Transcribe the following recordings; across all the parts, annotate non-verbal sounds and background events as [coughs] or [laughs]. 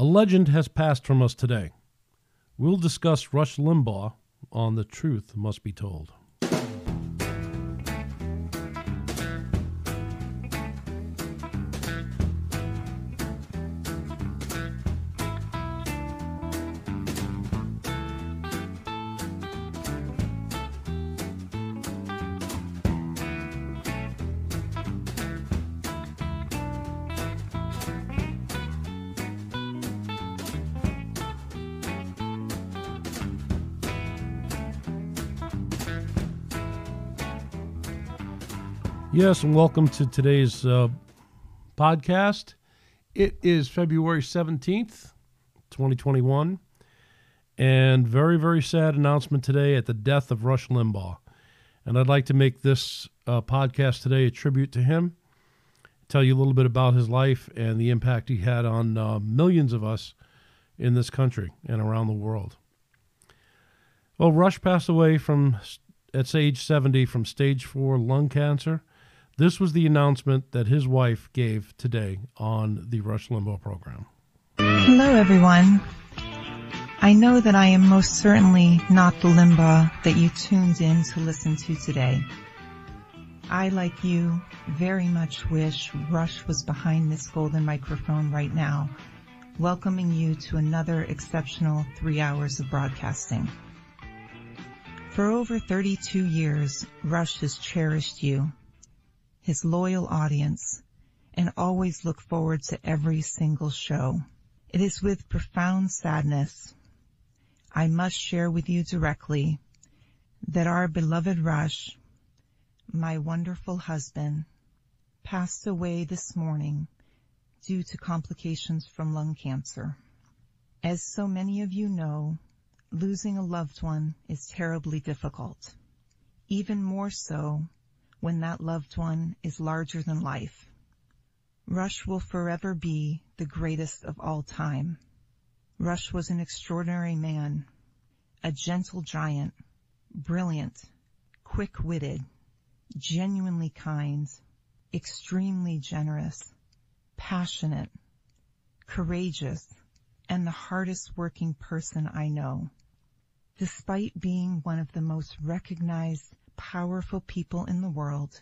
A legend has passed from us today. We'll discuss Rush Limbaugh on The Truth Must Be Told. Yes, and welcome to today's uh, podcast. It is February 17th, 2021, and very, very sad announcement today at the death of Rush Limbaugh. And I'd like to make this uh, podcast today a tribute to him, tell you a little bit about his life and the impact he had on uh, millions of us in this country and around the world. Well, Rush passed away from at age 70 from stage 4 lung cancer this was the announcement that his wife gave today on the Rush Limbaugh program. Hello, everyone. I know that I am most certainly not the Limbaugh that you tuned in to listen to today. I, like you, very much wish Rush was behind this golden microphone right now, welcoming you to another exceptional three hours of broadcasting. For over 32 years, Rush has cherished you his loyal audience, and always look forward to every single show. It is with profound sadness I must share with you directly that our beloved Rush, my wonderful husband, passed away this morning due to complications from lung cancer. As so many of you know, losing a loved one is terribly difficult. Even more so when that loved one is larger than life. Rush will forever be the greatest of all time. Rush was an extraordinary man, a gentle giant, brilliant, quick-witted, genuinely kind, extremely generous, passionate, courageous, and the hardest working person I know. Despite being one of the most recognized powerful people in the world,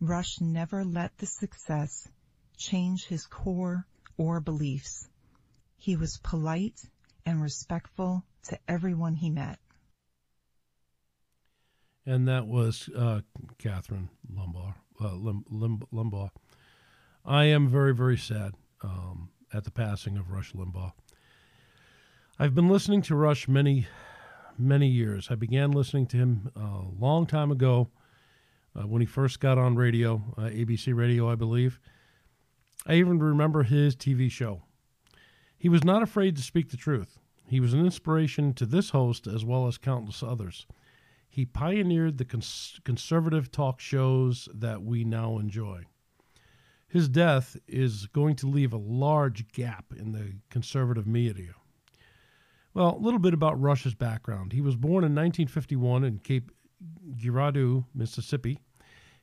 Rush never let the success change his core or beliefs. He was polite and respectful to everyone he met. And that was uh, Kathryn Limbaugh. Uh, Lim, Lim, Limbaugh. I am very, very sad um, at the passing of Rush Limbaugh. I've been listening to Rush many many years. I began listening to him a long time ago uh, when he first got on radio, uh, ABC Radio, I believe. I even remember his TV show. He was not afraid to speak the truth. He was an inspiration to this host as well as countless others. He pioneered the cons- conservative talk shows that we now enjoy. His death is going to leave a large gap in the conservative media. Well, a little bit about Rush's background. He was born in 1951 in Cape Girardeau, Mississippi.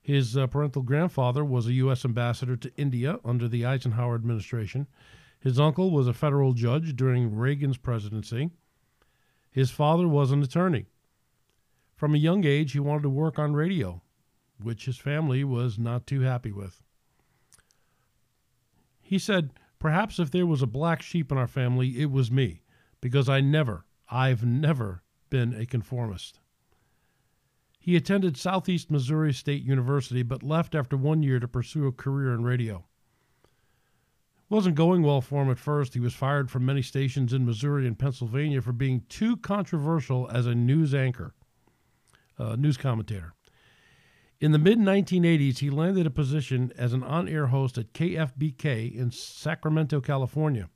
His uh, parental grandfather was a U.S. ambassador to India under the Eisenhower administration. His uncle was a federal judge during Reagan's presidency. His father was an attorney. From a young age, he wanted to work on radio, which his family was not too happy with. He said, Perhaps if there was a black sheep in our family, it was me because I never, I've never been a conformist. He attended Southeast Missouri State University but left after one year to pursue a career in radio. It wasn't going well for him at first. He was fired from many stations in Missouri and Pennsylvania for being too controversial as a news anchor, uh, news commentator. In the mid 1980s, he landed a position as an on air host at KFBK in Sacramento, California.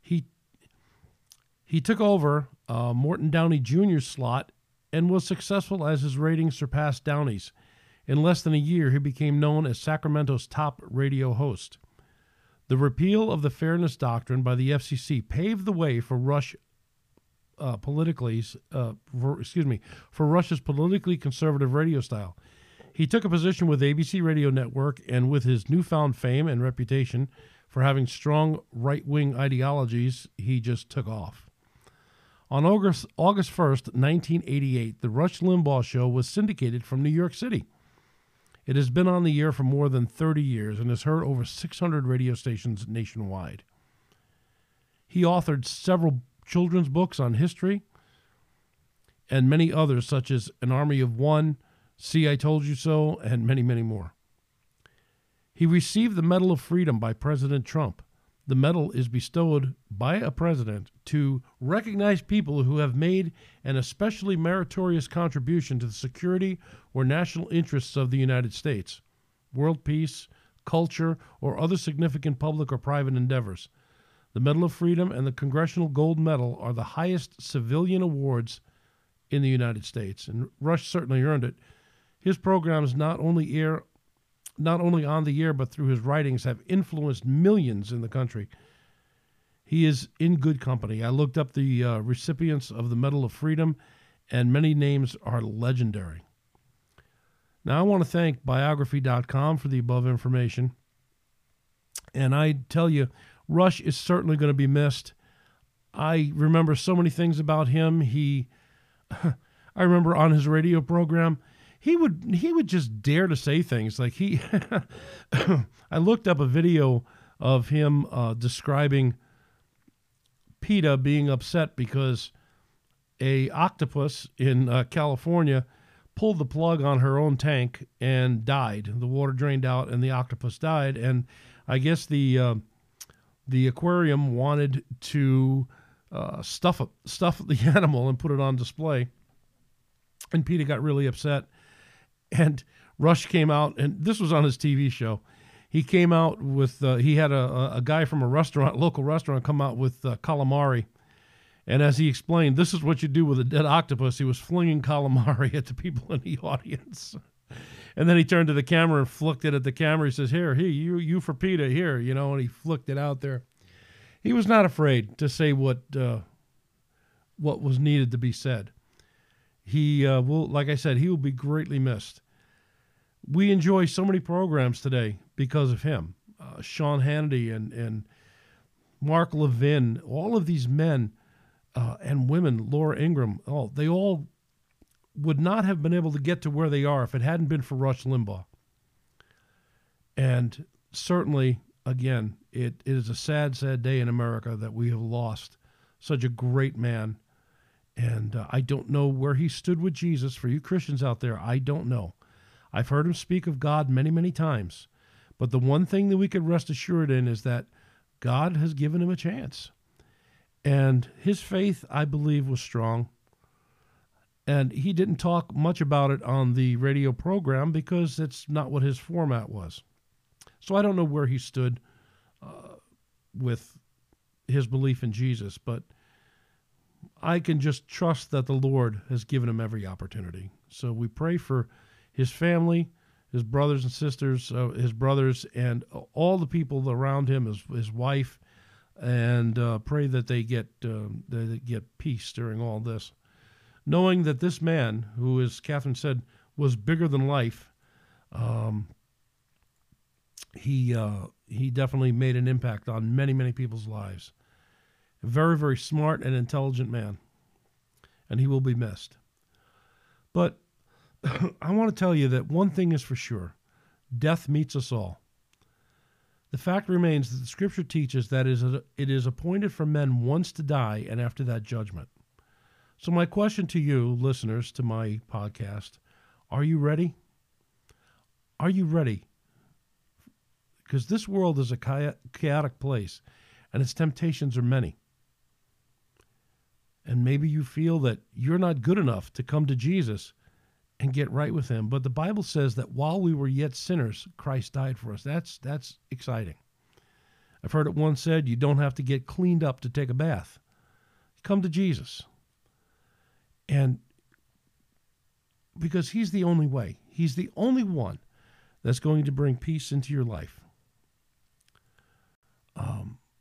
He he took over uh, Morton Downey Jr.'s slot and was successful as his ratings surpassed Downey's. In less than a year, he became known as Sacramento's top radio host. The repeal of the Fairness Doctrine by the FCC paved the way for Rush uh, politically, uh, for, excuse me, for Rush's politically conservative radio style. He took a position with ABC Radio Network, and with his newfound fame and reputation, for having strong right wing ideologies, he just took off. On August, August 1st, 1988, The Rush Limbaugh Show was syndicated from New York City. It has been on the air for more than 30 years and has heard over 600 radio stations nationwide. He authored several children's books on history and many others, such as An Army of One, See, I Told You So, and many, many more. He received the Medal of Freedom by President Trump. The medal is bestowed by a president to recognize people who have made an especially meritorious contribution to the security or national interests of the United States, world peace, culture, or other significant public or private endeavors. The Medal of Freedom and the Congressional Gold Medal are the highest civilian awards in the United States, and Rush certainly earned it. His programs not only air not only on the air but through his writings have influenced millions in the country. He is in good company. I looked up the uh, recipients of the Medal of Freedom, and many names are legendary. Now, I want to thank biography.com for the above information. And I tell you, Rush is certainly going to be missed. I remember so many things about him. He, [laughs] I remember on his radio program, he would he would just dare to say things like he. [laughs] I looked up a video of him uh, describing PETA being upset because a octopus in uh, California pulled the plug on her own tank and died. The water drained out and the octopus died. And I guess the uh, the aquarium wanted to uh, stuff stuff the [laughs] animal and put it on display. And PETA got really upset and Rush came out, and this was on his TV show. He came out with uh, he had a, a guy from a restaurant, [laughs] local restaurant, come out with uh, calamari, and as he explained, this is what you do with a dead octopus. He was flinging calamari [laughs] at the people in the audience, and then he turned to the camera and flicked it at the camera. He says, "Here, here, you, you for PETA, here," you know, and he flicked it out there. He was not afraid to say what uh, what was needed to be said he uh, will, like I said, he will be greatly missed. We enjoy so many programs today because of him. Uh, Sean Hannity and, and Mark Levin, all of these men uh, and women, Laura Ingraham, oh, they all would not have been able to get to where they are if it hadn't been for Rush Limbaugh. And certainly, again, it, it is a sad, sad day in America that we have lost such a great man and uh, I don't know where he stood with Jesus. For you Christians out there, I don't know. I've heard him speak of God many, many times. But the one thing that we can rest assured in is that God has given him a chance. And his faith, I believe, was strong. And he didn't talk much about it on the radio program because it's not what his format was. So I don't know where he stood uh, with his belief in Jesus, but I can just trust that the Lord has given him every opportunity. So we pray for his family, his brothers and sisters, uh, his brothers, and all the people around him, his, his wife, and uh, pray that they get uh, they get peace during all this, knowing that this man, who, as Kathryn said, was bigger than life, um, he uh, he definitely made an impact on many many people's lives. Very, very smart and intelligent man. And he will be missed. But [coughs] I want to tell you that one thing is for sure death meets us all. The fact remains that the scripture teaches that it is appointed for men once to die and after that judgment. So, my question to you, listeners to my podcast, are you ready? Are you ready? Because this world is a chaotic place and its temptations are many and maybe you feel that you're not good enough to come to Jesus and get right with him. But the Bible says that while we were yet sinners, Christ died for us. That's that's exciting. I've heard it once said you don't have to get cleaned up to take a bath. Come to Jesus. And because he's the only way. He's the only one that's going to bring peace into your life.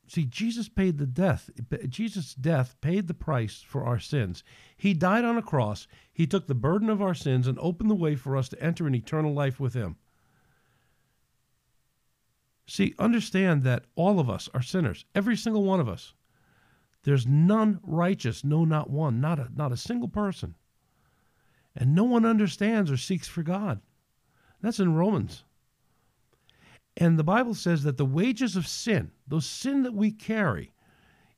See, Jesus paid the death. Jesus' death paid the price for our sins. He died on a cross. He took the burden of our sins and opened the way for us to enter an eternal life with Him. See, understand that all of us are sinners, every single one of us. There's none righteous, no, not one, not a, not a single person. And no one understands or seeks for God. That's in Romans. And the Bible says that the wages of sin, those sin that we carry,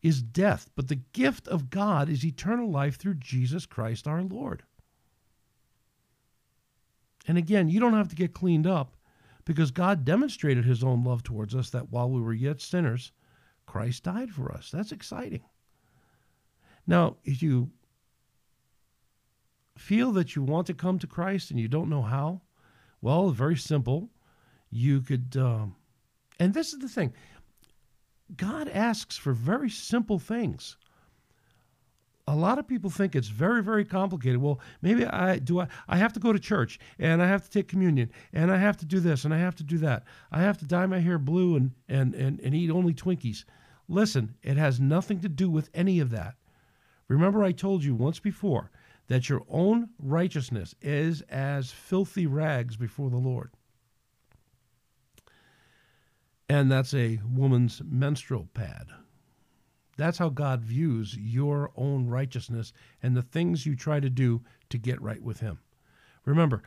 is death, but the gift of God is eternal life through Jesus Christ our Lord. And again, you don't have to get cleaned up because God demonstrated his own love towards us that while we were yet sinners, Christ died for us. That's exciting. Now, if you feel that you want to come to Christ and you don't know how, well, very simple. You could, um, and this is the thing God asks for very simple things. A lot of people think it's very, very complicated. Well, maybe I do. I, I have to go to church and I have to take communion and I have to do this and I have to do that. I have to dye my hair blue and, and, and, and eat only Twinkies. Listen, it has nothing to do with any of that. Remember, I told you once before that your own righteousness is as filthy rags before the Lord. And that's a woman's menstrual pad. That's how God views your own righteousness and the things you try to do to get right with Him. Remember,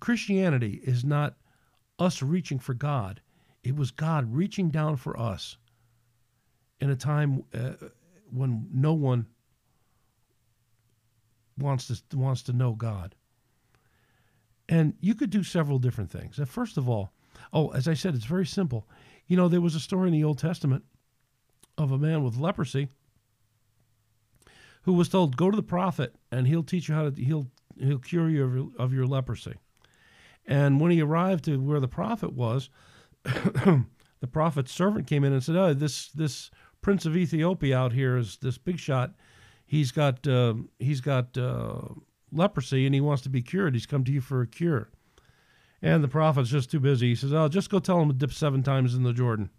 Christianity is not us reaching for God, it was God reaching down for us in a time uh, when no one wants to wants to know God. And you could do several different things. First of all, oh, as I said, it's very simple. You know, there was a story in the Old Testament of a man with leprosy who was told, "Go to the prophet, and he'll teach you how to he'll he'll cure you of your, of your leprosy." And when he arrived to where the prophet was, [coughs] the prophet's servant came in and said, "Oh, this this prince of Ethiopia out here is this big shot he's got uh, he's got uh, leprosy and he wants to be cured. He's come to you for a cure. And the prophet's just too busy. He says, "Oh, just go tell him to dip seven times in the Jordan."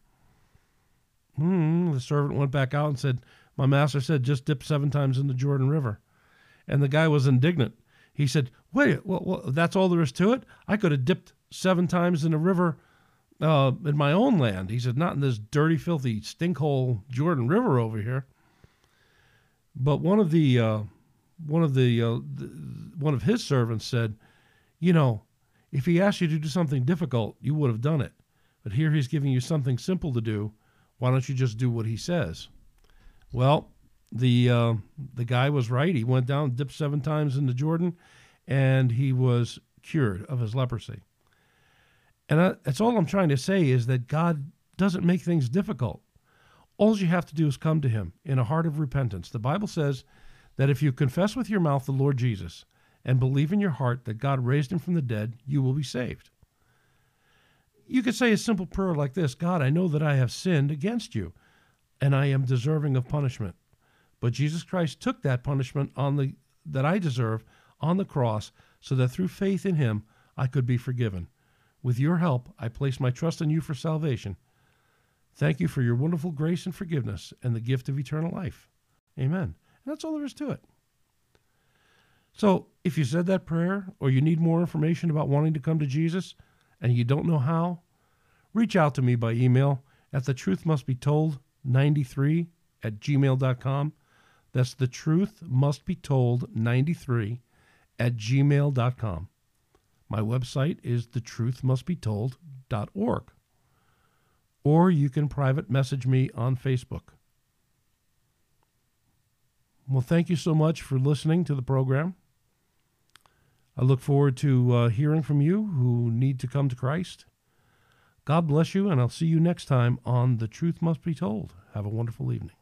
Hmm. The servant went back out and said, "My master said just dip seven times in the Jordan River." And the guy was indignant. He said, "Wait, well, well that's all there is to it. I could have dipped seven times in the river." Uh, in my own land, he said, not in this dirty, filthy stinkhole Jordan River over here. But one of the uh, one of the, uh, the, one of his servants said, "You know, if he asked you to do something difficult, you would have done it. But here he's giving you something simple to do. Why don't you just do what he says?" Well, the uh, the guy was right. He went down, dipped seven times into Jordan, and he was cured of his leprosy. And I, that's all I'm trying to say is that God doesn't make things difficult. All you have to do is come to him in a heart of repentance. The Bible says that if you confess with your mouth the Lord Jesus and believe in your heart that God raised him from the dead, you will be saved. You could say a simple prayer like this God, I know that I have sinned against you and I am deserving of punishment. But Jesus Christ took that punishment on the that I deserve on the cross so that through faith in him I could be forgiven. With your help, I place my trust in you for salvation Thank you for your wonderful grace and forgiveness and the gift of eternal life. Amen. And that's all there is to it. So, if you said that prayer or you need more information about wanting to come to Jesus and you don't know how, reach out to me by email at the truth must be told 93 at gmail.com. That's the truth must be told 93 at gmail.com. My website is thetruthmustbetold.org or you can private message me on Facebook. Well, thank you so much for listening to the program. I look forward to uh, hearing from you who need to come to Christ. God bless you, and I'll see you next time on The Truth Must Be Told. Have a wonderful evening.